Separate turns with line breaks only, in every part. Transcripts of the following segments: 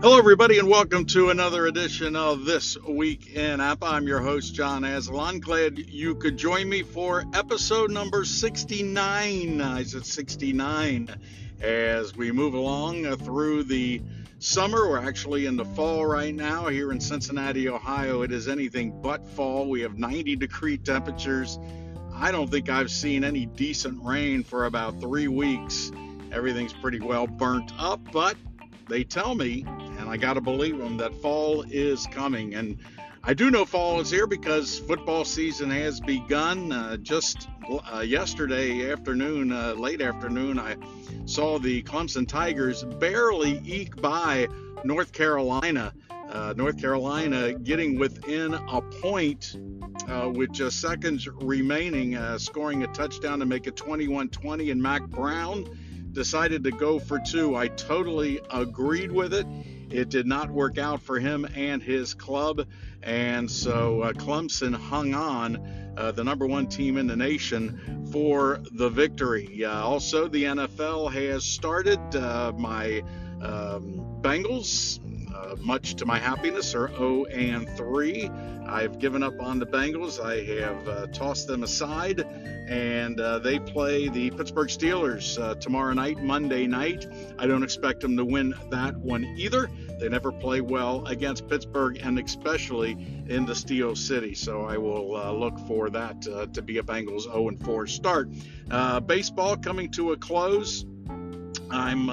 Hello, everybody, and welcome to another edition of This Week in APBA. I'm your host, John Aslan. Glad you could join me for episode number 69. Uh, I said 69 as we move along uh, through the summer. We're actually in the fall right now here in Cincinnati, Ohio. It is anything but fall. We have 90 degree temperatures. I don't think I've seen any decent rain for about three weeks. Everything's pretty well burnt up, but they tell me, and I got to believe them, that fall is coming. And I do know fall is here because football season has begun. Uh, just uh, yesterday afternoon, uh, late afternoon, I saw the Clemson Tigers barely eke by North Carolina. Uh, North Carolina getting within a point uh, with just seconds remaining, uh, scoring a touchdown to make it 21 20, and Mack Brown decided to go for two. I totally agreed with it. It did not work out for him and his club. And so uh, Clemson hung on, uh, the number one team in the nation, for the victory. Uh, also, the NFL has started. Uh, my um, Bengals uh, much to my happiness, are 0 and 3. I've given up on the Bengals. I have uh, tossed them aside, and uh, they play the Pittsburgh Steelers uh, tomorrow night, Monday night. I don't expect them to win that one either. They never play well against Pittsburgh, and especially in the Steel City. So I will uh, look for that to be a Bengals 0 and 4 start. baseball coming to a close. I'm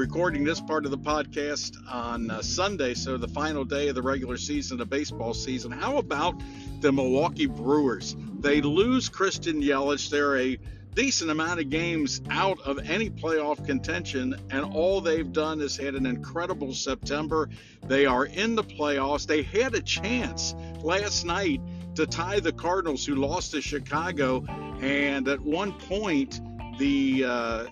recording this part of the podcast on uh, Sunday, so the final day of the regular season, the baseball season. How about the Milwaukee Brewers? They lose Christian Yelich. They're a decent amount of games out of any playoff contention, and all they've done is had an incredible September. They are in the playoffs. They had a chance last night to tie the Cardinals, who lost to Chicago, and at one point, the uh, uh,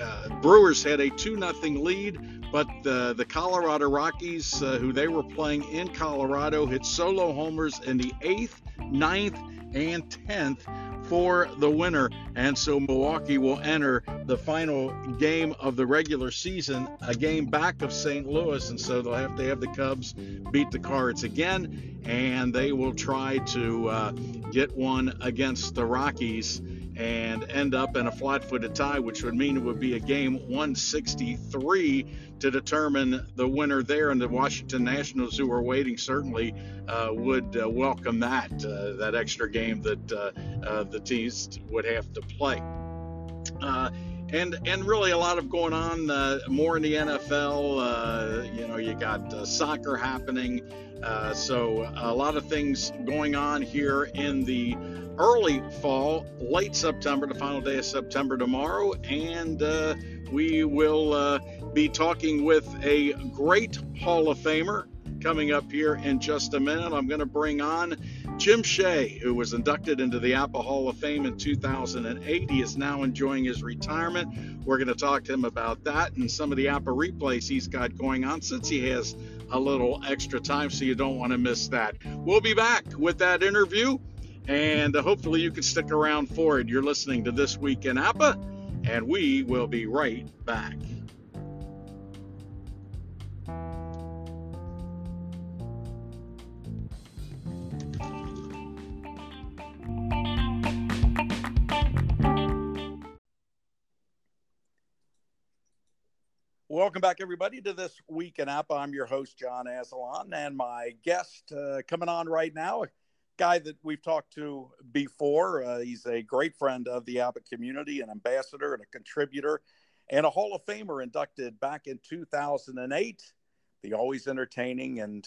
uh, Brewers had a 2 0 lead, but the, the Colorado Rockies, uh, who they were playing in Colorado, hit solo homers in the eighth, ninth, and 10th for the winner. And so Milwaukee will enter the final game of the regular season, a game back of St. Louis. And so they'll have to have the Cubs beat the Cards again, and they will try to uh, get one against the Rockies and end up in a flat footed tie, which would mean it would be a game 163 to determine the winner there. And the Washington Nationals, who are waiting, certainly uh, would uh, welcome that, uh, that extra game that uh, uh, the teams would have to play. Uh, and and really a lot of going on more in the NFL. You know, you got soccer happening, so a lot of things going on here in the early fall, late September, the final day of September tomorrow, and uh, we will uh, be talking with a great Hall of Famer coming up here in just a minute. I'm going to bring on Jim Shea, who was inducted into the APBA Hall of Fame in 2008. He is now enjoying his retirement. We're going to talk to him about that and some of the APBA replays he's got going on since he has a little extra time, so you don't want to miss that. We'll be back with that interview and uh, hopefully you can stick around for it. You're listening to This Week in APBA, and we will be right back. Welcome back, everybody, to this week in APBA. I'm your host, John Aslan, and my guest uh, coming on right now, a guy that we've talked to before. Uh, he's a great friend of the APBA community, an ambassador and a contributor, and a Hall of Famer inducted back in 2008. The always entertaining and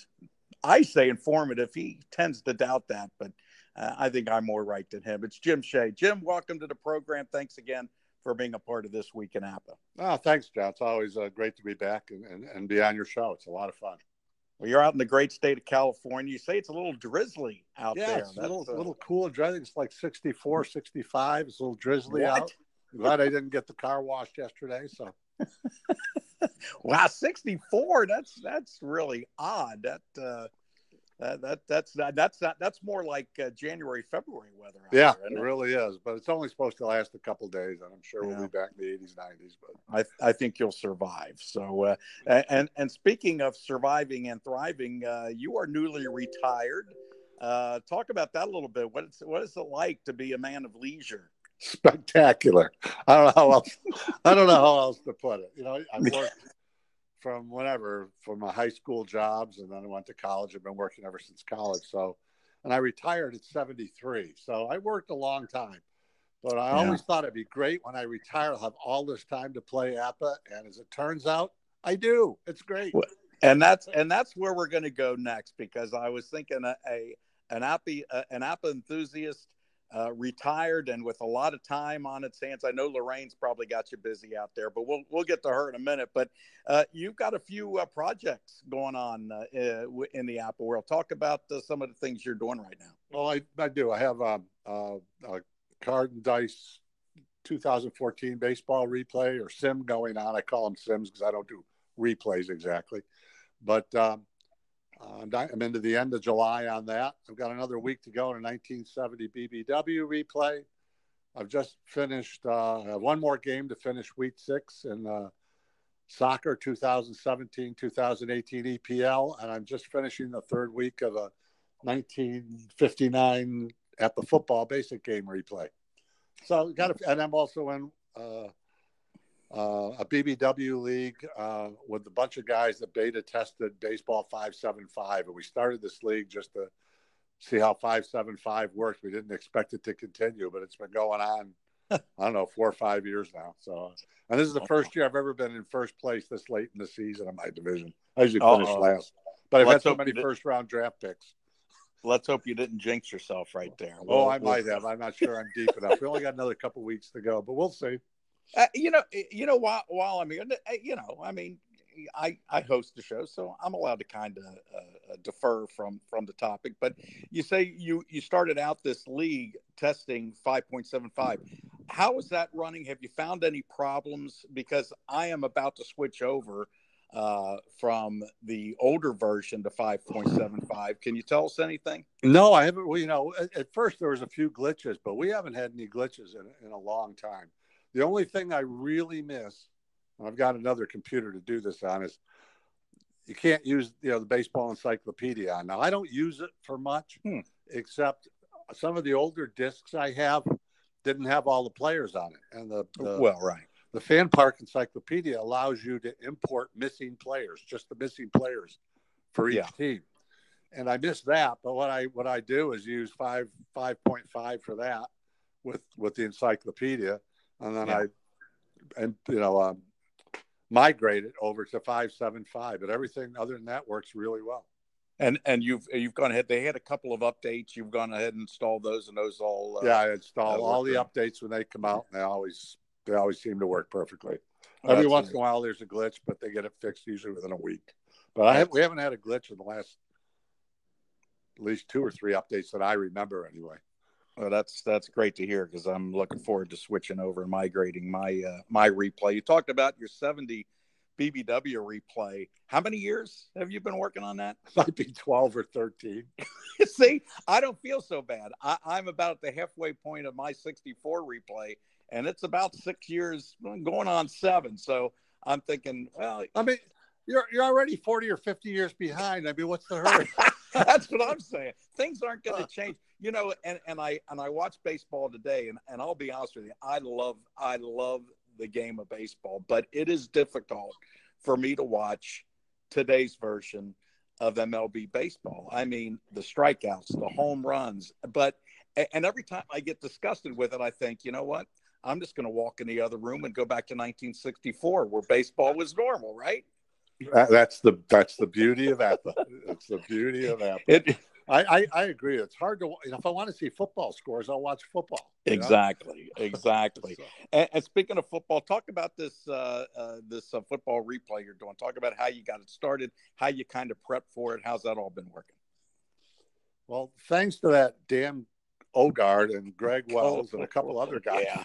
I say informative. He tends to doubt that, but uh, I think I'm more right than him. It's Jim Shea. Jim, welcome to the program. Thanks again for being a part of this week in APBA.
Oh, thanks, John. It's always uh, great to be back and, and, and be on your show. It's a lot of fun.
Well, you're out in the great state of California. You say it's a little drizzly out
yeah,
there.
It's a little, a little cooler. I think it's like 64, 65. It's a little drizzly what? out. Glad I didn't get the car washed yesterday. So,
wow, 64. That's that's really odd. That uh, that, that that's not that's not that's more like uh, January February weather.
Yeah,
there,
it,
it,
really is. But it's only supposed to last a couple days, and I'm sure we'll be back in the 80s, 90s.
But I I think you'll survive. So uh, and and speaking of surviving and thriving, uh, you are newly retired. Uh, talk about that a little bit. What is what is it like to be a man of leisure?
Spectacular. I don't know how else. I don't know how else to put it. You know, I worked from whatever from my high school jobs and then I went to college. I've been working ever since college. So, and I retired at 73. So I worked a long time, but I yeah. always thought it'd be great when I retire, I'll have all this time to play APBA. And as it turns out, I do. It's great.
And that's, and that's where we're going to go next because I was thinking a, a an APBA, an APBA enthusiast uh, retired and with a lot of time on its hands. I know Lorraine's probably got you busy out there, but we'll we'll get to her in a minute. But uh, you've got a few uh, projects going on uh, in the APBA world. Talk about uh, some of the things you're doing right now.
Well, I, I do. I have um, uh, a card and dice 2014 baseball replay or sim going on. I call them sims because I don't do replays exactly, but um, uh, I'm into the end of July on that. I've got another week to go in a 1970 BBW replay. I've just finished uh, one more game to finish week six in uh, soccer 2017 2018 EPL, and I'm just finishing the third week of a 1959 APBA football basic game replay. So got to, and I'm also in uh, uh, a BBW league uh, with a bunch of guys that beta tested baseball 575. And we started this league just to see how 575 works. We didn't expect it to continue, but it's been going on, I don't know, four or five years now. So, and this is the first year I've ever been in first place this late in the season in my division. I usually finish Uh-oh. last, but I've Let's had so many first round draft picks.
Let's hope you didn't jinx yourself right there.
oh, I might have. I'm not sure I'm deep enough. We only got another couple weeks to go, but we'll see.
Uh, you know, eh, you know, while while I'm here, eh, you know, I mean, I I host the show, so I'm allowed to kind of uh, defer from from the topic. But you say you you started out this league testing 5.75. How is that running? Have you found any problems? Because I am about to switch over uh, from the older version to 5.75. Can you tell us anything?
No, I haven't. Well, you know, at, at, first there was a few glitches, but we haven't had any glitches in, in a long time. The only thing I really miss, and I've got another computer to do this on, is you can't use you know the baseball encyclopedia on. Now I don't use it for much, hmm. except some of the older discs I have didn't have all the players on it, and the, the
well, right.
The Fan Park Encyclopedia allows you to import missing players, just the missing players for each yeah. team. And I miss that, but what I what I do is use five five point five for that with with the encyclopedia, and then yeah. I, and you know, um, migrate it over to five seven five. But everything other than that works really well.
And and you've you've gone ahead. They had a couple of updates. You've gone ahead and installed those, and those all.
Uh, yeah, I install all the updates when they come out. And they always they always seem to work perfectly. Every once in a while, there's a glitch, but they get it fixed usually within a week. But I have, we haven't had a glitch in the last at least two or three updates that I remember anyway.
Well, that's that's great to hear because I'm looking forward to switching over and migrating my uh, my replay. You talked about your 70 BBW replay. How many years have you been working on that?
Might be 12 or 13.
See, I don't feel so bad. I, I'm about the halfway point of my 64 replay, and it's about six years going on seven. So I'm thinking, well,
I mean, you're you're already 40 or 50 years behind. I mean, what's the hurry?
That's what I'm saying. Things aren't going to change you know, and, and I and I watch baseball today, and, and I'll be honest with you, I love I love the game of baseball, but it is difficult for me to watch today's version of MLB baseball. I mean, the strikeouts, the home runs, but and every time I get disgusted with it, I think, you know what? I'm just going to walk in the other room and go back to 1964, where baseball was normal, right?
That's the that's the beauty of APBA. It's the beauty of APBA. It, I, I, I, agree. It's hard to. You know, if I want to see football scores, I'll watch football.
Exactly, know? exactly. so. and, and, speaking of football, talk about this uh, uh, this uh, football replay you're doing. Talk about how you got it started, how you kind of prepped for it. How's that all been working?
Well, thanks to that damn Ogard and Greg Wells and a couple other guys, yeah.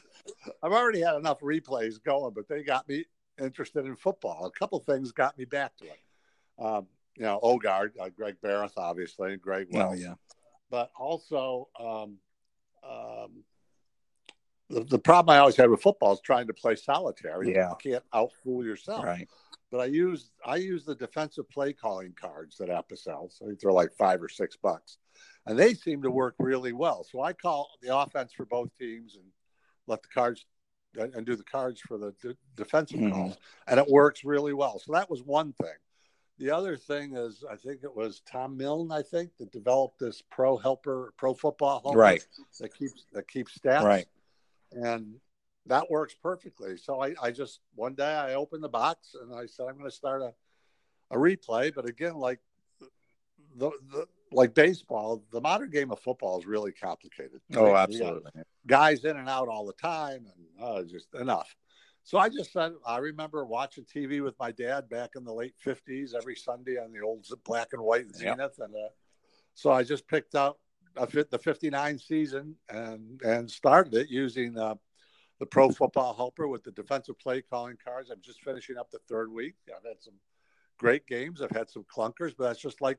I've already had enough replays going, but they got me interested in football. A couple things got me back to it. Um, you know, Ogard, uh, Greg Barrett, obviously, and Greg Wells.
Oh, yeah.
But also, um, um, the, the problem I always had with football is trying to play solitaire.
Yeah.
You can't outfool yourself.
Right.
But I use I use the defensive play calling cards that APBA sells. I think they're like five or six bucks, and they seem to work really well. So I call the offense for both teams and let the cards and do the cards for the de- defensive
Mhm.
calls, and it works really well. So that was one thing. The other thing is, I think it was Tom Milne, I think, that developed this pro helper, pro football helper
Right.
that keeps that keeps stats
Right.
and that works perfectly. So I, I just one day I opened the box and I said I'm going to start a, a replay. But again, like the, the like baseball, the modern game of football is really complicated.
Oh, absolutely.
Guys in and out all the time, and uh, just enough. So I just said I remember watching TV with my dad back in the late '50s every Sunday on the old black and white
Yep.
Zenith, and uh, so I just picked out a fit the 59 season and and started it using uh, the pro football helper with the defensive play calling cards. I'm just finishing up the third week. I've had some great games. I've had some clunkers, but that's just like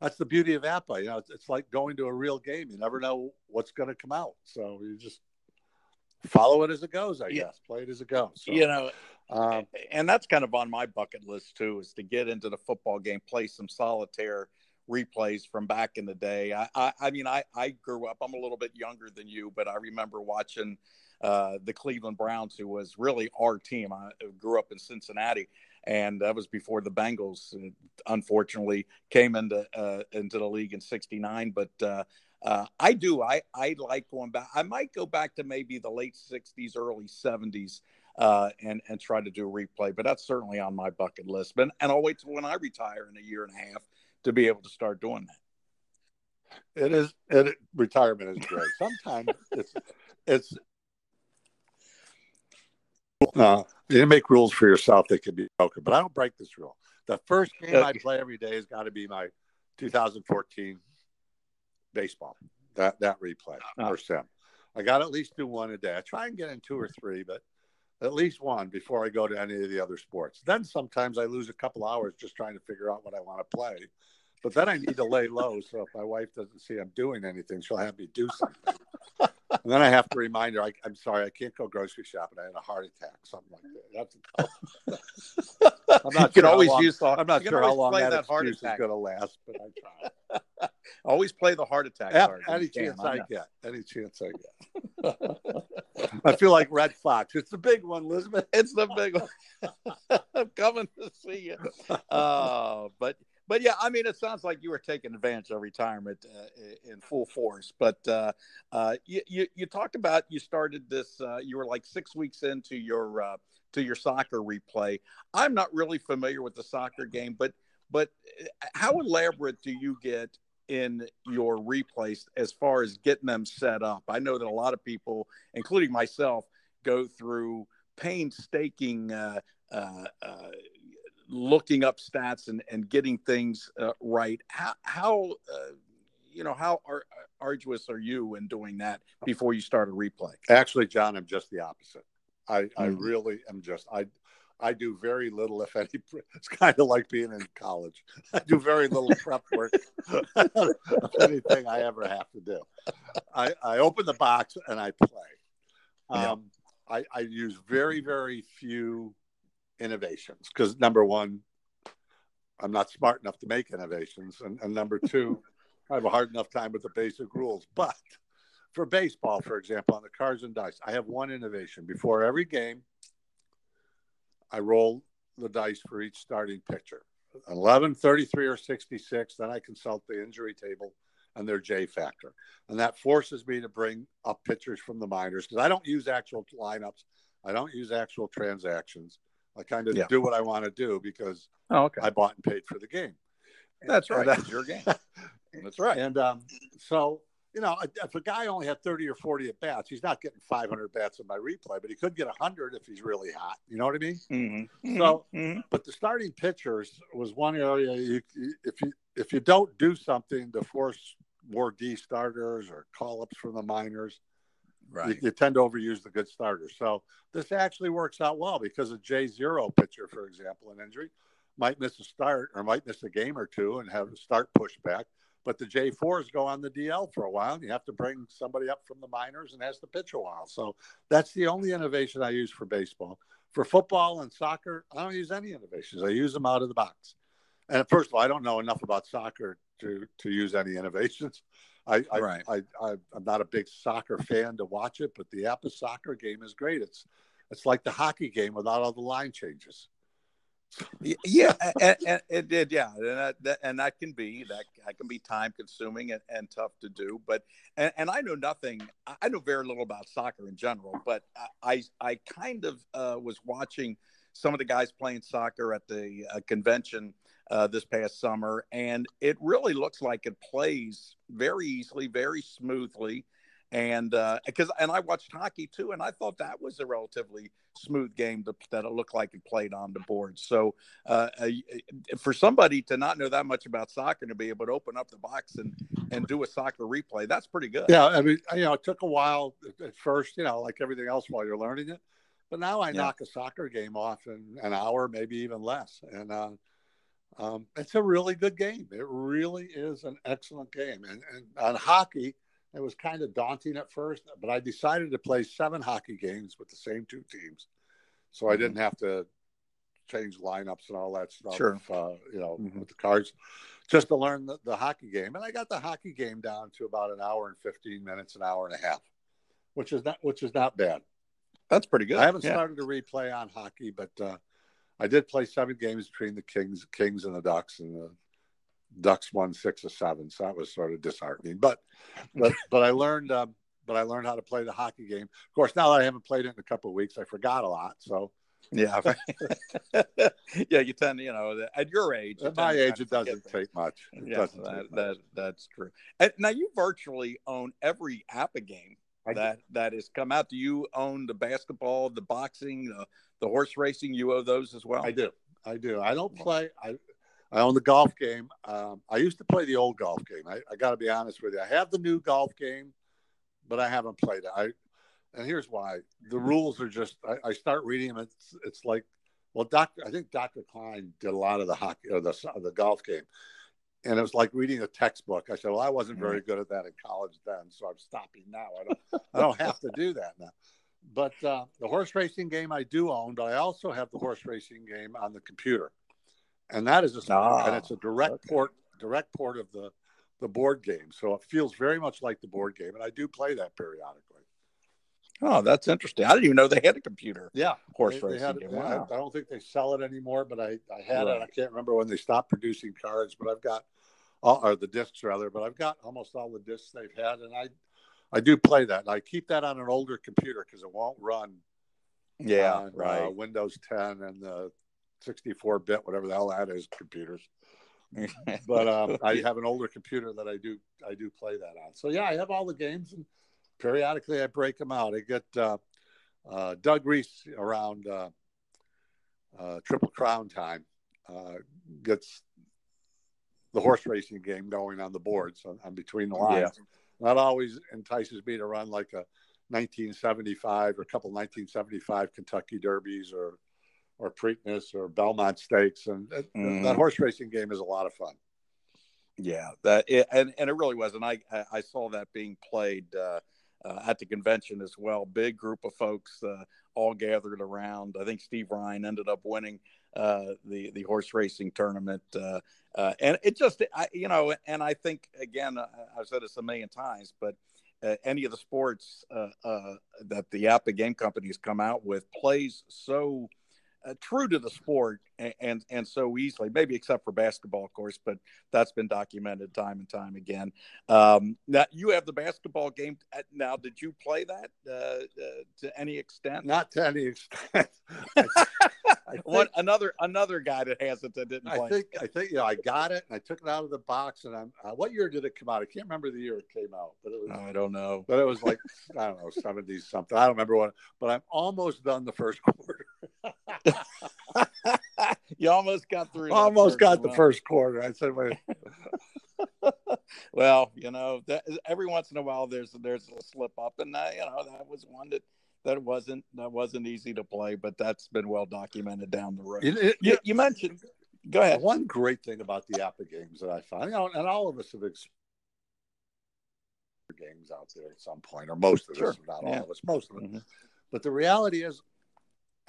that's the beauty of APBA. You know, it's, it's like going to a real game. You never know what's going to come out, so you just follow it as it goes. I
Yeah.
guess play it as it goes. So,
You know,
um,
and that's kind of on my bucket list too, is to get into the football game, play some solitaire replays from back in the day. I, I, I mean, I, I grew up. I'm a little bit younger than you, but I remember watching uh, the Cleveland Browns, who was really our team. I grew up in Cincinnati, and that was before the Bengals, uh, unfortunately, came into uh, into the league in '69. But uh, uh, I do. I I like going back. I might go back to maybe the late '60s, early '70s uh, and and try to do a replay. But that's certainly on my bucket list. But and I'll wait till when I retire in a year and a half to be able to start doing that.
it is it, retirement is great. Sometimes it's it's uh, you make rules for yourself that can be broken, but I don't break this rule. The first game I play every day has got to be my 2014 baseball. That that replay
Ah.
or sim. I got to at least do one a day. I try and get in two or three, but at least one before I go to any of the other sports. Then sometimes I lose a couple hours just trying to figure out what I want to play. But then I need to lay low, so if my wife doesn't see I'm doing anything, she'll have me do something. and then I have to remind her, I, I'm sorry, I can't go grocery shopping. I had a heart attack, something like that. That's, I'm not
you can
sure how
always
long-
use the.
I'm not sure how long that,
that heart
excuse is going to last, but I try.
Always play the heart attack
Yeah,
card.
any chance
I
I get, any chance I get. I feel like Redd Foxx. It's the big one, Elizabeth.
It's the big one. I'm coming to see you. Uh, but but yeah, I mean, it sounds like you were taking advantage of retirement uh, in full force. But uh, uh, you, you you talked about you started this. Uh, you were like six weeks into your uh, to your soccer replay. I'm not really familiar with the soccer game, but but uh, how elaborate do you get in your replays as far as getting them set up? I know that a lot of people, including myself, go through painstaking uh, uh, uh, looking up stats and, and getting things uh, right. How, how uh, you know, how ar- arduous are you in doing that before you start a replay?
Actually, John, I'm just the opposite. I, I
Mhm.
really am just I I do very little, if any. It's kind of like being in college. I do very little prep work of anything I ever have to do. I, I open the box and I play.
Yeah.
Um, I, I use very, very few innovations because number one, I'm not smart enough to make innovations, and, and number two, I have a hard enough time with the basic rules. But for baseball, for example, on the cards and dice, I have one innovation. Before every game, I roll the dice for each starting pitcher 11, 33, or 66. Then I consult the injury table and their J factor. And that forces me to bring up pitchers from the minors because I don't use actual lineups, I don't use actual transactions. I kind of
Yeah.
do what I want to do because
Oh, okay.
I bought and paid for the game.
That's
And
right. That's your game. That's right.
And um, so, you know, if a guy only had 30 or 40 at bats, he's not getting 500 bats in my replay, but he could get 100 if he's really hot. You know what I mean?
Mhm.
So-
Mhm.
But the starting pitchers was one area you, if you if you don't do something to force more D starters or call ups from the minors, you,
right.
you tend to overuse the good starters. So this actually works out well because a J zero pitcher, for example, an injury might miss a start or might miss a game or two and have the start pushed back. But the J4s go on the DL for a while, and you have to bring somebody up from the minors and has to pitch a while. So that's the only innovation I use for baseball. For football and soccer, I don't use any innovations. I use them out of the box. And first of all, I don't know enough about soccer to to use any innovations. I, I, right. I, I, am not a big soccer fan to watch it, but the APBA soccer game is great. It's it's like the hockey game without all the line changes.
yeah, and, and, it did. Yeah, and that, that, and that can be that, that can be time consuming and, and tough to do. But and, and I know nothing. I know very little about soccer in general. But I I kind of uh, was watching some of the guys playing soccer at the uh, convention uh, this past summer, and it really looks like it plays very easily, very smoothly and because uh, and I watched hockey too, and I thought that was a relatively smooth game to, that it looked like it played on the board. So uh, uh, for somebody to not know that much about soccer to be able to open up the box and and do a soccer replay, that's pretty good.
Yeah, I mean, you know, it took a while at first, you know, like everything else while you're learning it, but now I yeah. knock a soccer game off in an hour, maybe even less, and. Um, it's a really good game. It really is an excellent game. And, and on hockey, it was kind of daunting at first, but I decided to play seven hockey games with the same two teams, so I didn't mm-hmm. have to change lineups and all that stuff.
Sure.
Uh, you know, mm-hmm. with the cards, just to learn the, the, hockey game, and I got the hockey game down to about an hour and fifteen minutes, an hour and a half, which is not which is not bad.
That's pretty good.
I haven't yeah. started to replay on hockey, but uh, I did play seven games between the Kings, Kings and the Ducks, and the Ducks won six or seven, so that was sort of disheartening. But but but I learned um, but I learned how to play the hockey game. Of course, now that I haven't played it in a couple of weeks, I forgot a lot. So
yeah, yeah, you tend to, you know, at your age,
at my age, it doesn't take much. It
yeah, that,
much.
that that's true. And now you virtually own every APBA game that that has come out. Do you own the basketball, the boxing, the, the horse racing? You own those as well.
I do. I do. I don't play. I I own the golf game. Um, I used to play the old golf game. I, I got to be honest with you. I have the new golf game, but I haven't played it. I, and here's why: the rules are just. I, I start reading them. It's it's like, well, Doctor. I think Dr. Klein did a lot of the hockey or the the golf game, and it was like reading a textbook. I said, well, I wasn't very good at that in college then, so I'm stopping now. I don't I don't have to do that now. But uh, the horse racing game I do own, but I also have the horse racing game on the computer and that is a ah, and it's a direct okay. port direct port of the the board game so it feels very much like the board game and i do play that periodically
oh that's interesting i didn't even know they had a computer
yeah
horse
they,
racing
they game. Wow. I, don't think they sell it anymore but i i had right. it i can't remember when they stopped producing cards but i've got all or the discs rather but i've got almost all the discs they've had and i i do play that and i keep that on an older computer because it won't run
yeah on, uh, right uh,
windows 10 and the 64 bit, whatever the hell that is, computers. but um, I have an older computer that I do I do play that on. So yeah, I have all the games, and periodically I break them out. I get uh, uh, Doug Reese around uh, uh Triple Crown time uh, gets the horse racing game going on the boards on, on between the lines. Yeah. That always entices me to run like a 1975 or a couple 1975 Kentucky Derbies or or Preakness or Belmont Stakes, and mm. that horse racing game is a lot of fun.
Yeah, that it, and and it really was, and I I saw that being played uh, uh, at the convention as well. Big group of folks uh, all gathered around. I think Steve Ryan ended up winning uh, the the horse racing tournament, uh, uh, and it just I, you know, and I think again I've said this a million times, but. any of the sports that the APBA game companies come out with plays so uh, true to the sport and, and, and so easily maybe except for basketball of course but that's been documented time and time again um, now you have the basketball game now did you play that uh, uh, to any extent
not to any extent
One, another another guy that has it that didn't
I think I think you know I got it and I took it out of the box and I'm uh, what year did it come out? I can't remember the year it came out, but it was
I don't know.
But it was like I don't know, 70s something. I don't remember what but I'm almost done the first quarter.
you almost got through.
Almost got the first quarter. I said, wait.
well, you know, that, every once in a while there's there's a slip up, and uh, you know that was one that that wasn't that wasn't easy to play, but that's been well documented down the road. It, it, you, you, mentioned Go ahead.
One great thing about the APBA games that I find, you know, and all of us have experienced games out there at some point, or most of
Sure.
us, not
Yeah.
all of us, most of them.
Mhm.
But the reality is,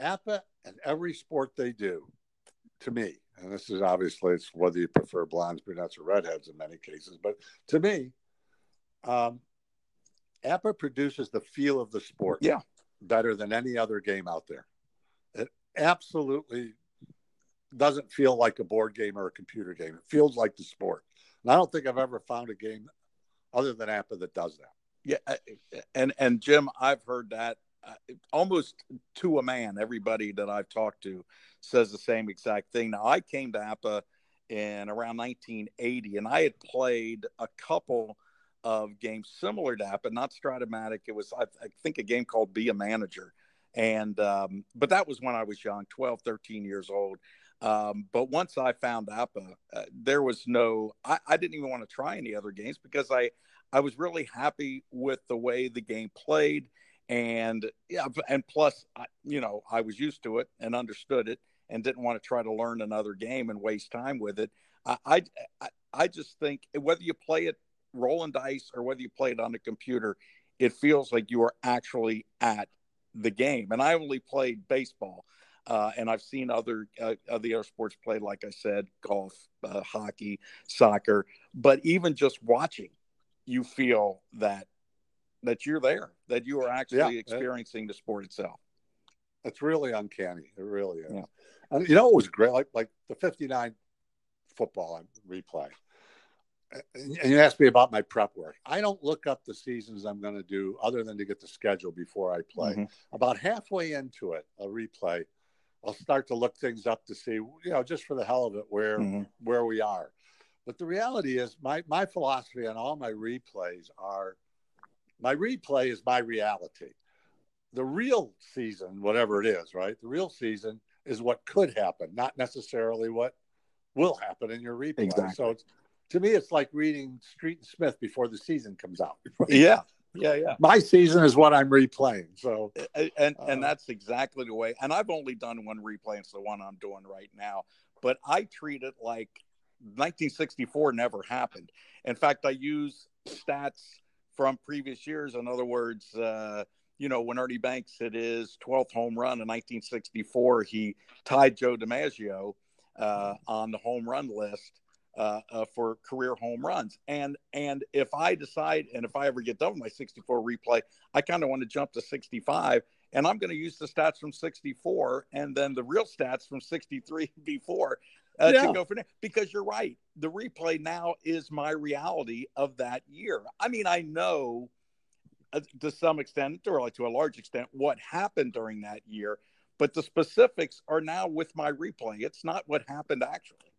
APBA and every sport they do, to me, and this is obviously it's whether you prefer blondes, brunettes, or redheads in many cases, but to me, um, APBA produces the feel of the sport
Yeah.
better than any other game out there. It absolutely doesn't feel like a board game or a computer game. It feels like the sport. And I don't think I've ever found a game other than APBA that does that.
Yeah, and and Jim, I've heard that almost to a man. Everybody that I've talked to says the same exact thing. Now, I came to APBA in around 1980, and I had played a couple of games similar to APBA, not Strat-O-Matic. It was, I, I think, a game called Be a Manager, and um, but that was when I was young, 12, 13 years old. Um, but once I found APBA, uh, there was no. I, I didn't even want to try any other games because I I was really happy with the way the game played, and yeah, and plus, you know, I was used to it and understood it, and didn't want to try to learn another game and waste time with it. I I, I, just think whether you play it rolling dice or whether you play it on a computer, it feels like you are actually at the game. And I only played baseball. Uh, and I've seen other uh, other sports played, like I said, golf, uh, hockey, soccer. But even just watching, you feel that that you're there, that you are actually
Yeah.
experiencing the sport itself.
It's really uncanny. It really is.
Yeah.
And you know it was great, like like the '59 football replay. And you asked me about my prep work. I don't look up the seasons I'm going to do other than to get the schedule before I play.
Mhm.
About halfway into it, a replay, I'll start to look things up to see, you know, just for the hell of it, where
Mhm.
where we are. But the reality is, my my philosophy on all my replays are, my replay is my reality. The real season, whatever it is, right? The real season is what could happen, not necessarily what will happen in your replay.
Exactly.
So it's, to me, it's like reading Street and Smith before the season comes out.
Yeah, yeah, yeah.
My season is what I'm replaying. So
and and, and
Uh,
that's exactly the way. And I've only done one replay, it's the one I'm doing right now. But I treat it like 1964 never happened. In fact, I use stats from previous years. In other words, uh, you know, when Ernie Banks hit his 12th home run in 1964, he tied Joe DiMaggio uh, on the home run list uh, uh, for career home runs. And and if I decide, and if I ever get done with my 64 replay, I kind of want to jump to 65, and I'm going to use the stats from 64 and then the real stats from 63 before uh,
Yeah.
to go from there. Because you're right, the replay now is my reality of that year. I mean, I know uh, to some extent, or like to a large extent, what happened during that year, but the specifics are now with my replay. It's not what happened actually.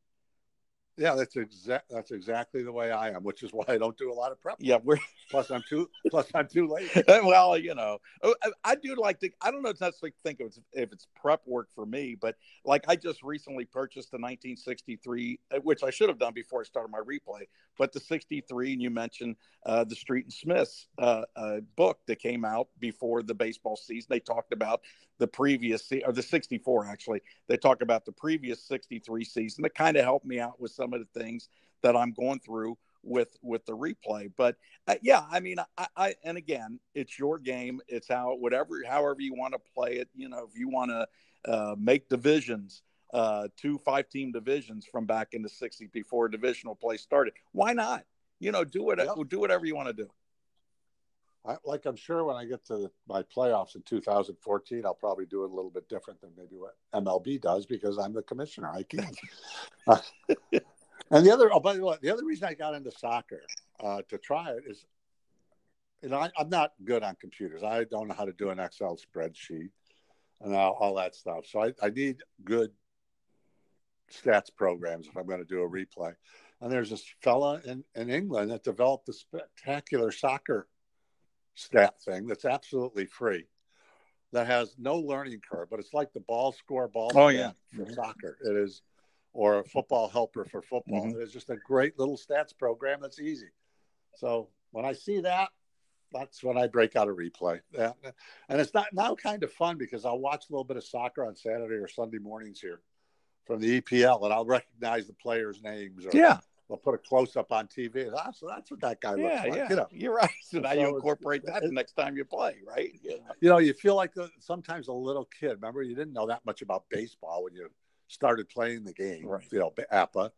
Yeah, that's exact. That's exactly the way I am, which is why I don't do a lot of prep.
Yeah, we're
Plus, I'm too. Plus, I'm too late.
well, you know, I, I do like to. I don't know necessarily think it's, if it's prep work for me, but like I just recently purchased the 1963, uh, which I should have done before I started my replay. But the 63, and you mentioned uh, the Street and Smiths uh, uh, book that came out before the baseball season. They talked about the previous or the 64 actually. They talk about the previous 63 season. That kind of helped me out with some of the things that I'm going through with with the replay. But uh, yeah, I mean, I, I and again, it's your game. It's how whatever, however you want to play it. You know, if you want to uh, make divisions, uh, two five team divisions from back in the '60s before divisional play started, why not? You know, do it.
Yep.
Do whatever you want to do.
I, like I'm sure when I get to my playoffs in 2014, I'll probably do it a little bit different than maybe what MLB does because I'm the commissioner. I can. Uh, and the other, oh, by the way, the other reason I got into soccer uh, to try it is, you know, I, I'm not good on computers. I don't know how to do an Excel spreadsheet and all, all that stuff. So I, I need good stats programs if I'm going to do a replay. And there's this fella in, in England that developed a spectacular soccer stat thing that's absolutely free that has no learning curve, but it's like the ball score ball
Oh, yeah.
for
Mhm.
soccer. It is, or a football helper for football.
Mhm.
It is just a great little stats program that's easy. So when I see that, that's when I break out a replay. Yeah. And it's not now kind of fun because I'll watch a little bit of soccer on Saturday or Sunday mornings here from the EPL, and I'll recognize the players' names. Or
Yeah,
I'll put a close up on TV. Ah, so that's what that guy looks
yeah,
like.
yeah.
You know,
You're right. So now
So
you incorporate that the next time you play, right? Yeah.
you know, you feel like a, sometimes a little kid. Remember, you didn't know that much about baseball when you started playing the game.
Right.
You know, APBA.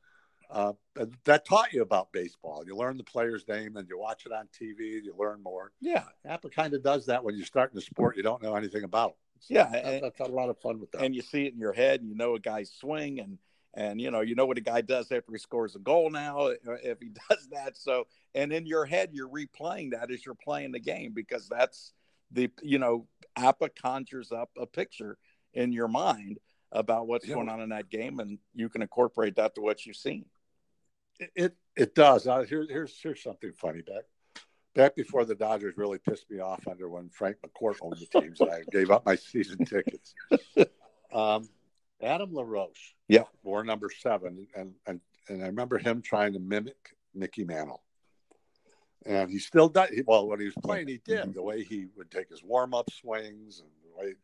Uh, and that taught you about baseball. You learn the player's name, and you watch it on TV. You learn more.
Yeah,
APBA kind of does that when you're starting a sport you don't know anything about. So
Yeah,
that-
and-
that's a lot of fun with that.
and you see it in your head, and you know a guy's swing, and and you know you know what a guy does after he scores a goal now if he does that. So and in your head you're replaying that as you're playing the game because that's the you know APBA conjures up a picture in your mind about what's
Yeah.
going on in that game, and you can incorporate that to what you've seen.
It it, it does. Uh, here, here's here's something funny back back before the Dodgers really pissed me off under when Frank McCourt owned the teams and I gave up my season tickets. Um, Adam LaRoche,
Yeah.
wore number seven, and and and I remember him trying to mimic Mickey Mantle. And he still does. Well, when he was playing, he did the way he would take his warm up swings and the way.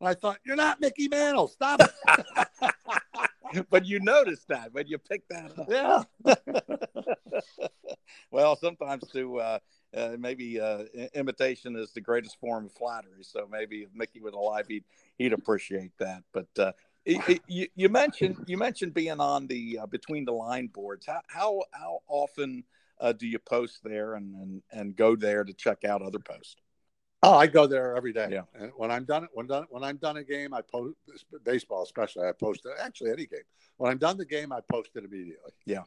And I thought, you're not Mickey Mantle. Stop it.
but you noticed that, when you picked that up.
yeah.
well, sometimes to uh, uh, maybe uh, imitation is the greatest form of flattery. So maybe if Mickey was alive, he'd he'd appreciate that. But you, you mentioned you mentioned being on the uh, between the line boards. How how how often uh, do you post there and, and and go there to check out other posts?
Oh, I go there every day.
Yeah.
And when I'm done, when done, when I'm done a game, I post baseball, especially. I post. Actually, any game. When I'm done the game, I post it immediately.
Yeah,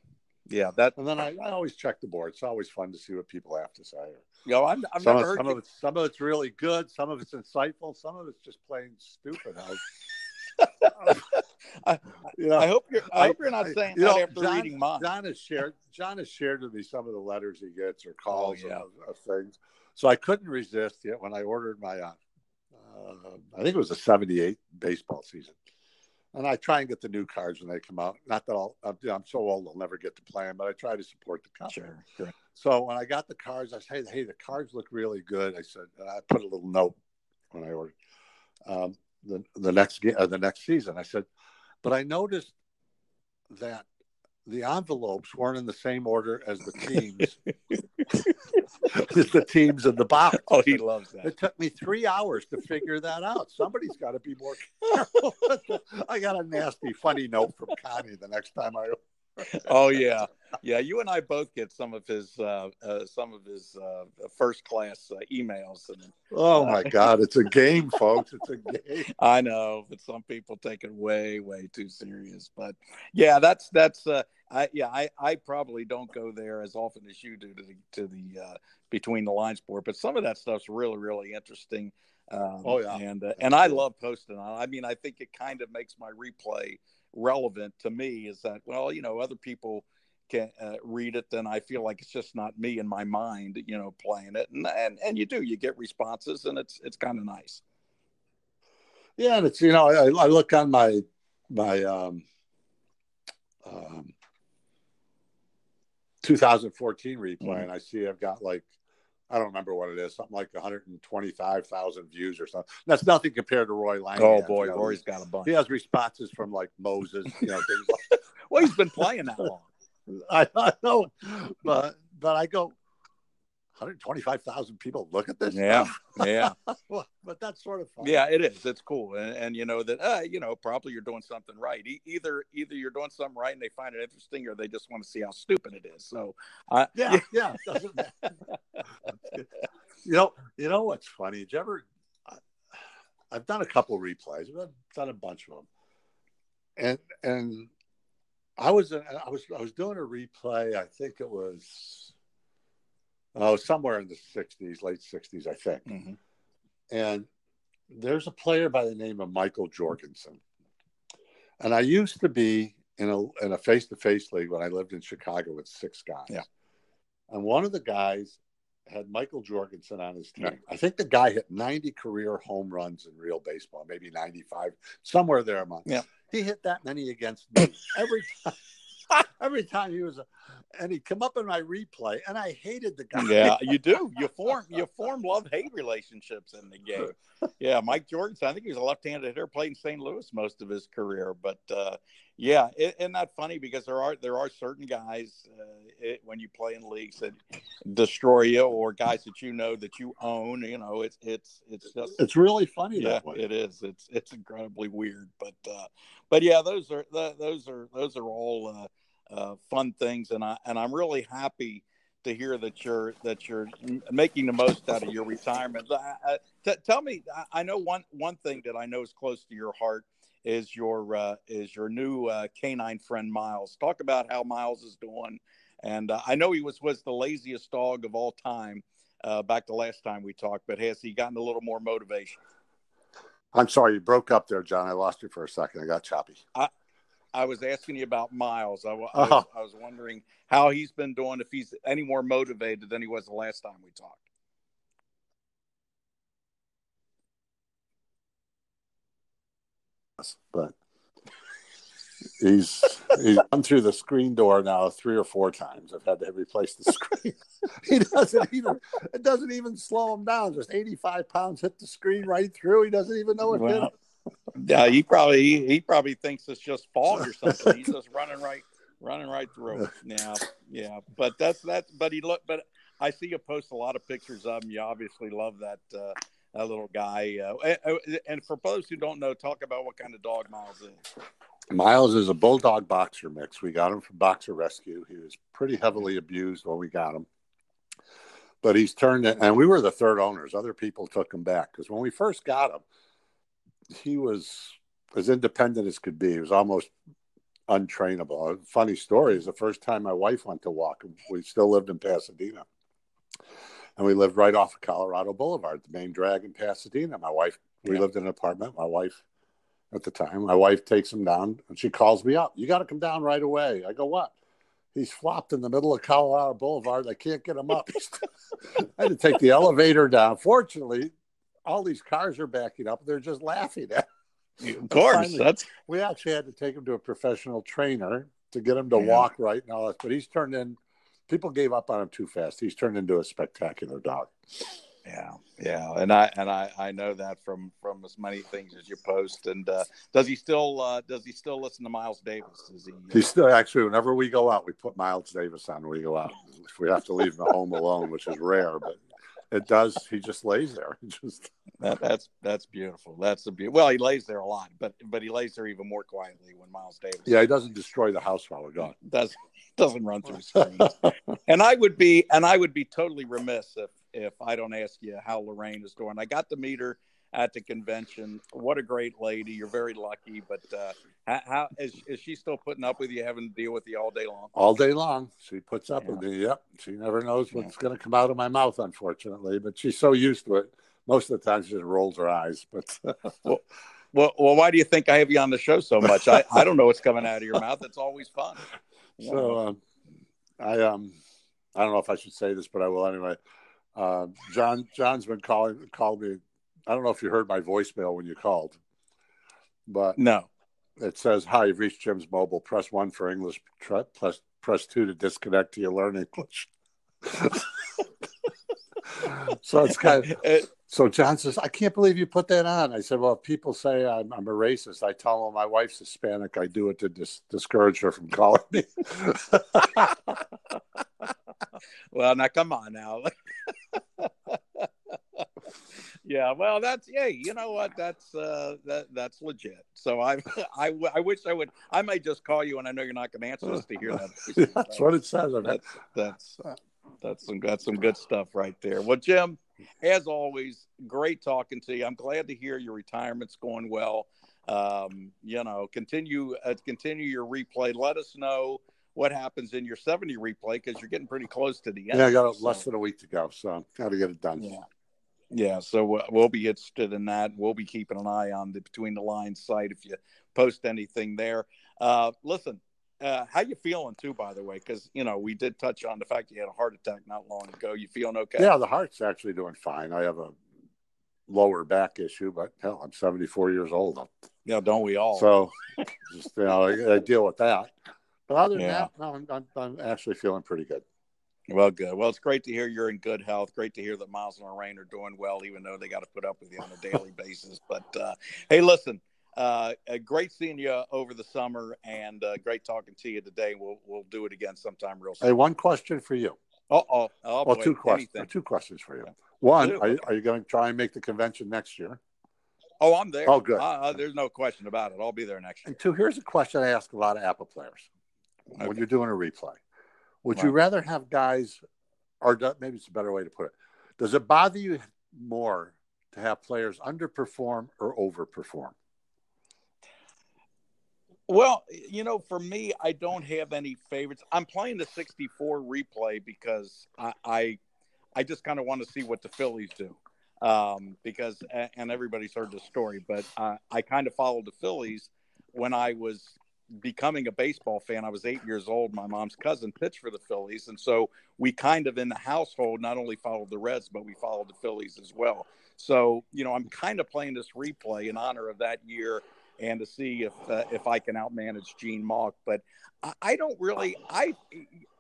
Yeah, that
And then I, I always check the board. It's always fun to see what people have to say.
you know I'm, I've
some
never
of,
heard
some
you,
of it's some of it's really good. Some of it's insightful. Some of it's just plain stupid. I,
I-
you know,
I hope you're I,
I-
hope you're not
I-
saying
you
that
know,
after
John-
reading mine.
John has shared. John has shared with me some of the letters he gets or calls
Oh, yeah.
of, things. So I couldn't resist yet when I ordered my. Uh, uh, I think it was a '78 baseball season, and I try and get the new cards when they come out. Not that I'll. I'm, I'm so old I'll never get to play them, but I try to support the company.
Sure, sure.
So when I got the cards, I said, "Hey, the cards look really good." I said, I put a little note when I ordered um, the the next uh, the next season. I said, but I noticed that the envelopes weren't in the same order as the teams as the teams in the box.
Oh, he loves that.
It took me three hours to figure that out. Somebody's got to be more careful. I got a nasty, funny note from Connie the next time I.
oh yeah yeah you and i both get some of his uh, uh some of his uh first class uh, emails and
Oh my God! It's a game, folks. It's a game.
i know but some people take it way way too serious but yeah that's that's uh i yeah i i probably don't go there as often as you do to the to the uh between the lines board but some of that stuff's really really interesting um,
Oh, yeah.
and uh, and i love posting on i mean i think it kind of makes my replay relevant to me is that well you know other people can uh, read it then i feel like it's just not me in my mind you know playing it and and, and you do you get responses and it's it's kind of nice
Yeah, and it's you know I, I look on my my um, um, 2014 replay
Mhm.
and I see I've got like I don't remember what it is something like 125,000 views or something. That's nothing compared to Roy Lang.
oh boy Roy's got a bunch
He has responses from like Moses, you know, things like
well he's been playing that long
I, I know, but but I go, 125,000 people look at this.
Yeah, yeah
Well, but that's sort of fun.
yeah it is it's cool and, and you know that uh, you know probably you're doing something right e- either either you're doing something right and they find it interesting or they just want to see how stupid it is so i
yeah, yeah. it you know, you know what's funny? Did you ever? I- I've done a couple replays. I've done a bunch of them, and and I was I was I was doing a replay. I think it was oh somewhere in the '60s, late '60s, I think.
Mhm.
And there's a player by the name of Michael Jorgensen, and I used to be in a in a face to face league when I lived in Chicago with six guys.
Yeah.
And one of the guys had Michael Jorgensen on his team. I think the guy hit 90 career home runs in real baseball, maybe 95, somewhere there among.
Yeah.
He hit that many against me every time. every time he was, a, and he'd come up in my replay, and I hated the guy.
Yeah, you do. You form you form love hate relationships in the game. Yeah, Mike Jordan. I think he was a left-handed hitter, played in St. Louis most of his career. But uh, yeah, it, isn't that funny? Because there are there are certain guys uh, it, when you play in leagues that destroy you, or guys that you know that you own. You know, it's it's it's just
It's really funny
yeah,
that way.
it is. It's it's incredibly weird, but uh, but yeah, those are th- those are those are all uh, uh, fun things, and I and I'm really happy to hear that you're that you're making the most out of your retirement. I, I, t- tell me, I, I know one one thing that I know is close to your heart is your uh, is your new uh, canine friend Miles. Talk about how Miles is doing, and uh, I know he was was the laziest dog of all time. Uh, back the last time we talked, but has he gotten a little more motivation?
I'm sorry, you broke up there, John. I lost you for a second. I got choppy.
I I was asking you about Miles. I, I, was, I was wondering how he's been doing, if he's any more motivated than he was the last time we talked.
But he's he's gone through the screen door now three or four times. I've had to replace the screen. he doesn't even it doesn't even slow him down. Just eighty five pounds hit the screen right through. He doesn't even know it hit him.
Yeah, he probably he, he probably thinks it's just fog or something. He's just running right running right through. it. Yeah, yeah. But that's that's but he look but I see you post a lot of pictures of him. You obviously love that uh, that little guy. Uh, and, for those who don't know, talk about what kind of dog Miles is.
Miles is a bulldog boxer mix. We got him from Boxer Rescue. He was pretty heavily abused when we got him. But he's turned it, and we were the third owners. Other people took him back because when we first got him, he was as independent as could be. He was almost untrainable. Funny story is the first time my wife went to walk him, we still lived in Pasadena. And we lived right off of Colorado Boulevard, the main drag in Pasadena. My wife, we
Yeah.
lived in an apartment. My wife, at the time, my wife takes him down and she calls me up. You got to come down right away. I go, what? He's flopped in the middle of Colorado Boulevard. I can't get him up. I had to take the elevator down. Fortunately, all these cars are backing up. They're just laughing at.
Of course,
Finally-
that's
We actually had to take him to a professional trainer to get him to
Yeah.
walk right and all that. But he's turned in. People gave up on him too fast. He's turned into a spectacular dog.
Yeah, yeah, and I and I I know that from from as many things as you post. And uh, does he still uh, does he still listen to Miles Davis? Is he? uh,
He's still actually whenever we go out, we put Miles Davis on when we go out. If we have to leave him at home alone, which is rare, but it does. He just lays there. He just
that, that's that's beautiful. That's a be- well. He lays there a lot, but but he lays there even more quietly when Miles Davis.
yeah, he doesn't destroy the house while we're gone.
does doesn't run through screens. and I would be and I would be totally remiss if if I don't ask you how Lorraine is doing. I got to meet her at the convention. What a great lady! You're very lucky. But uh, how, how is is she still putting up with you, having to deal with you all day long?
all day long. She puts up
Yeah.
with me. Yep. She never knows what's going to come out of my mouth, unfortunately. But she's so used to it. Most of the time, she just rolls her eyes. But
Well, well, why do you think I have you on the show so much? I, I don't know what's coming out of your mouth. It's always fun.
So um, I um I don't know if I should say this, but I will anyway. Uh, John John's been calling called me. I don't know if you heard my voicemail when you called, but
no.
it says, "Hi, you've reached Jim's mobile. Press one for English. Press press two to disconnect to your learn English." so it's kind of
It-
So John says, I can't believe you put that on. I said, Well, if people say I'm, I'm a racist, I tell them my wife's Hispanic. I do it to dis- discourage her from calling me.
well, now come on now. yeah, well, that's yeah. You know what? That's uh, that that's legit. So I, I I wish I would. I may just call you, and I know you're not going to answer this to hear that.
That's what it says.
That's that's that's some that's some good stuff right there. Well, Jim, as always, great talking to you. I'm glad to hear your retirement's going well. Um, you know, continue uh, continue your replay. Let us know what happens in your 70 replay because you're getting pretty close to the end.
Yeah, I got
So-
less than a week to go, so got to get it done.
yeah. Yeah, so we'll be interested in that. We'll be keeping an eye on the Between the Lines site if you post anything there. Uh, listen, uh, how you feeling too? By the way, because you know we did touch on the fact you had a heart attack not long ago. You feeling okay?
Yeah, the heart's actually doing fine. I have a lower back issue, but hell, I'm 74 years old,
Yeah, don't we all?
so just you know, I, I deal with that. But other than yeah. that, no, I'm, I'm, I'm actually feeling pretty good.
Well, good. Well, it's great to hear you're in good health. Great to hear that Miles and Lorraine are doing well, even though they got to put up with you on a daily basis. But uh, hey, listen, uh, great seeing you over the summer, and uh, great talking to you today. We'll we'll do it again sometime real soon.
Hey, one question for you.
Uh-oh. Oh,
well, two questions. Two questions for you. One, are, are, you going to try and make the convention next year?
Oh, I'm there.
Oh, good.
Uh, uh, there's no question about it. I'll be there next year.
And two, here's a question I ask a lot of APBA players okay. when you're doing a replay. Would right. you rather have guys or maybe it's a better way to put it. Does it bother you more to have players underperform or overperform?
Well, you know, for me, I don't have any favorites. I'm playing the 64 replay because I I, I just kind of want to see what the Phillies do. Um, because and everybody's heard the story, but uh, I kind of followed the Phillies when I was becoming a baseball fan, I was eight years old. My mom's cousin pitched for the Phillies. And so we kind of in the household not only followed the Reds, but we followed the Phillies as well. So, you know, I'm kind of playing this replay in honor of that year and to see if uh, if I can outmanage Gene Mauch. But I, I, don't really I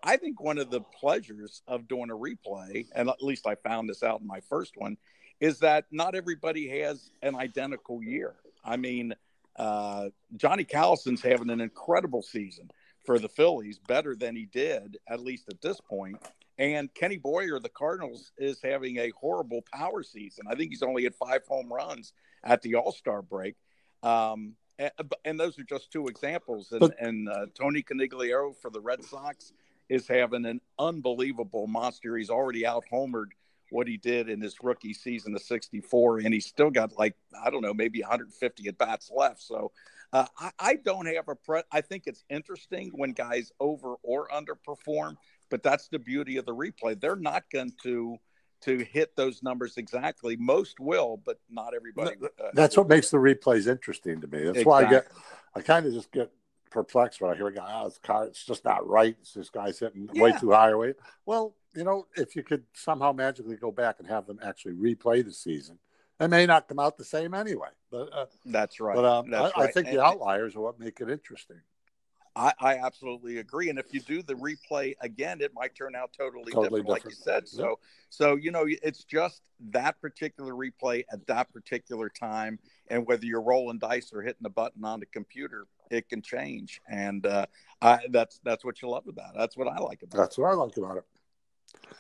I think one of the pleasures of doing a replay, and at least I found this out in my first one, is that not everybody has an identical year. I mean, uh, Johnny Callison's having an incredible season for the Phillies, better than he did, at least at this point. And Kenny Boyer, the Cardinals, is having a horrible power season. I think he's only had five home runs at the All Star break. Um, and, and, those are just two examples. And, but, and uh, Tony Conigliaro for the Red Sox is having an unbelievable monster. He's already out homered what he did in his rookie season of 64 and he's still got like i don't know maybe 150 at bats left so uh, I, I, don't have a pre i think it's interesting when guys over or underperform but that's the beauty of the replay they're not going to to hit those numbers exactly most will but not everybody
uh, that's what makes the replays interesting to me that's exactly. why i get i kind of just get perplexed when I hear a guy, oh, it's, car, it's just not right. It's this guy's hitting yeah. way too high or way. Well, you know, if you could somehow magically go back and have them actually replay the season, it may not come out the same anyway. But uh,
that's right.
But
um, that's
I, right. I, think and, the outliers are what make it interesting.
I, I, absolutely agree. And if you do the replay again, it might turn out totally, totally different, different, like you said. So, yep. so you know, it's just that particular replay at that particular time, and whether you're rolling dice or hitting a button on the computer, it can change. And uh, I, that's that's what you love about it. That's what I like about
that's it. That's what I like about it.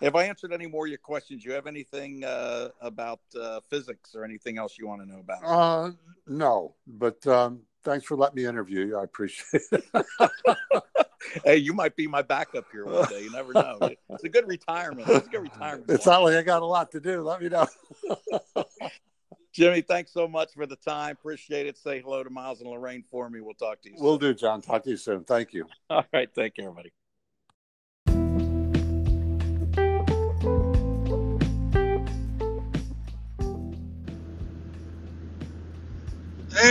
Have I answered any more of your questions? You have anything uh, about uh, physics or anything else you want to know about?
Uh, no, but um, thanks for letting me interview you. I appreciate it.
hey, you might be my backup here one day. You never know. It's a good retirement. It's a good retirement.
It's not like I got a lot to do. Let me know.
Jimmy, thanks so much for the time. Appreciate it. Say hello to Miles and Lorraine for me. We'll talk to you.
We'll do, John. Talk to you soon. Thank you.
All right. Take care, buddy.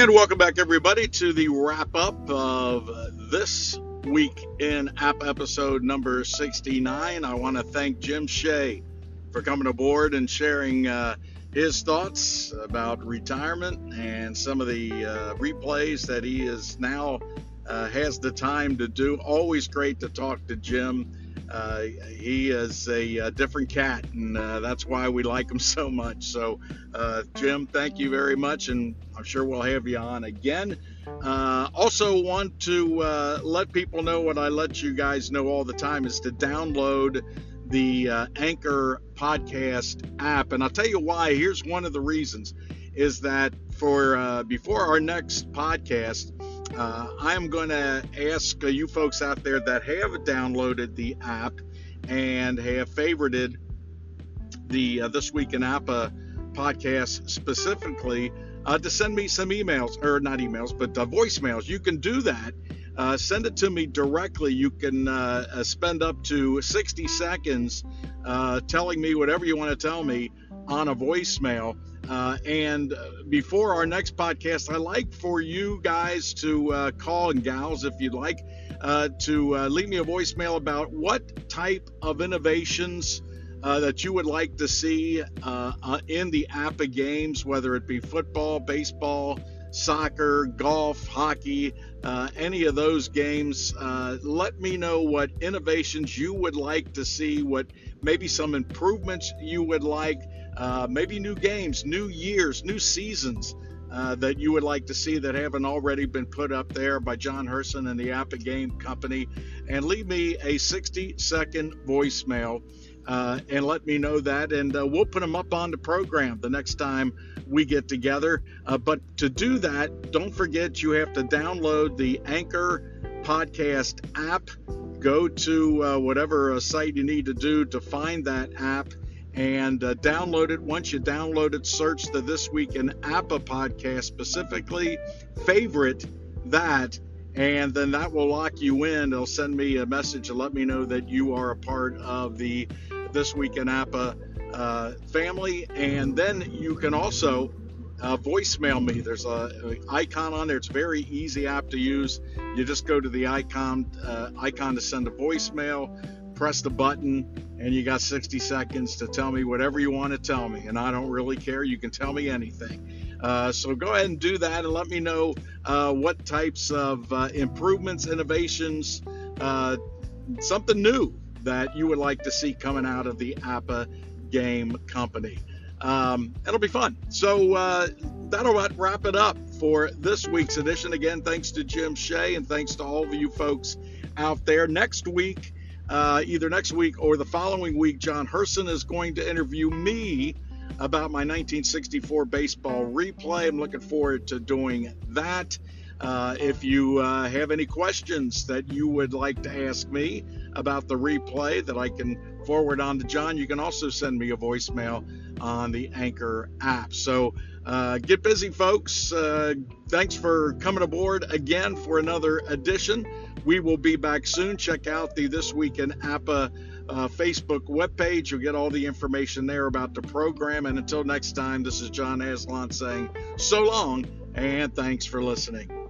And welcome back, everybody, to the wrap up of this week in APBA episode number 69. I want to thank Jim Shea for coming aboard and sharing uh, his thoughts about retirement and some of the uh, replays that he is now uh, has the time to do. Always great to talk to Jim. Uh, he is a, a, different cat, and uh, that's why we like him so much. So, uh, Jim, thank you very much, and I'm sure we'll have you on again. Uh, also, want to uh, let people know what I let you guys know all the time is to download the uh, Anchor podcast app, and I'll tell you why. Here's one of the reasons: is that for before our next podcast uh, I'm going to ask uh, you folks out there that have downloaded the app and have favorited the uh, This Week in APBA podcast specifically uh, to send me some emails, or not emails, but uh, voicemails. You can do that. Uh, send it to me directly. You can spend up to 60 seconds telling me whatever you want to tell me on a voicemail. Uh, and before our next podcast, I like for you guys to uh, call and gals, if you'd like, uh, to uh, leave me a voicemail about what type of innovations uh, that you would like to see uh, in the APBA games, whether it be football, baseball,
soccer, golf, hockey, uh, any of those games. Uh, let me know what innovations you would like to see, what maybe some improvements you would like, uh, maybe new games, new years, new seasons. Uh, that you would like to see that haven't already been put up there by John Herson and the APBA Game Company, and leave me a 60 second voicemail uh, and let me know that, and uh, we'll put them up on the program the next time we get together. Uh, but to do that, don't forget you have to download the Anchor Podcast app. Go to uh, whatever uh, site you need to do to find that app and uh, download it. Once you download it, search the This Week in APBA podcast specifically, favorite that, and then that will lock you in. It'll send me a message to let me know that you are a part of the This Week in APBA uh, family. And then you can also uh, voicemail me. There's a, a, icon on there. It's very easy app to use. You just go to the icon uh, icon to send a voicemail, press the button, and you got 60 seconds to tell me whatever you want to tell me. And I don't really care. You can tell me anything. Uh, so go ahead and do that and let me know uh, what types of uh, improvements, innovations, uh, something new that you would like to see coming out of the APBA game company. Um, it'll be fun. So uh, that'll wrap it up for this week's edition. Again, thanks to Jim Shea and thanks to all of you folks out there. Next week, uh, either next week or the following week, John Herson is going to interview me about my 1964 baseball replay. I'm looking forward to doing that. Uh, if you uh, have any questions that you would like to ask me about the replay that I can forward on to John, you can also send me a voicemail on the Anchor app. So uh, get busy, folks. Uh, thanks for coming aboard again for another edition. We will be back soon. Check out the This Week in APBA uh, Facebook webpage. You'll get all the information there about the program. And until next time, this is John Aslan saying so long and thanks for listening.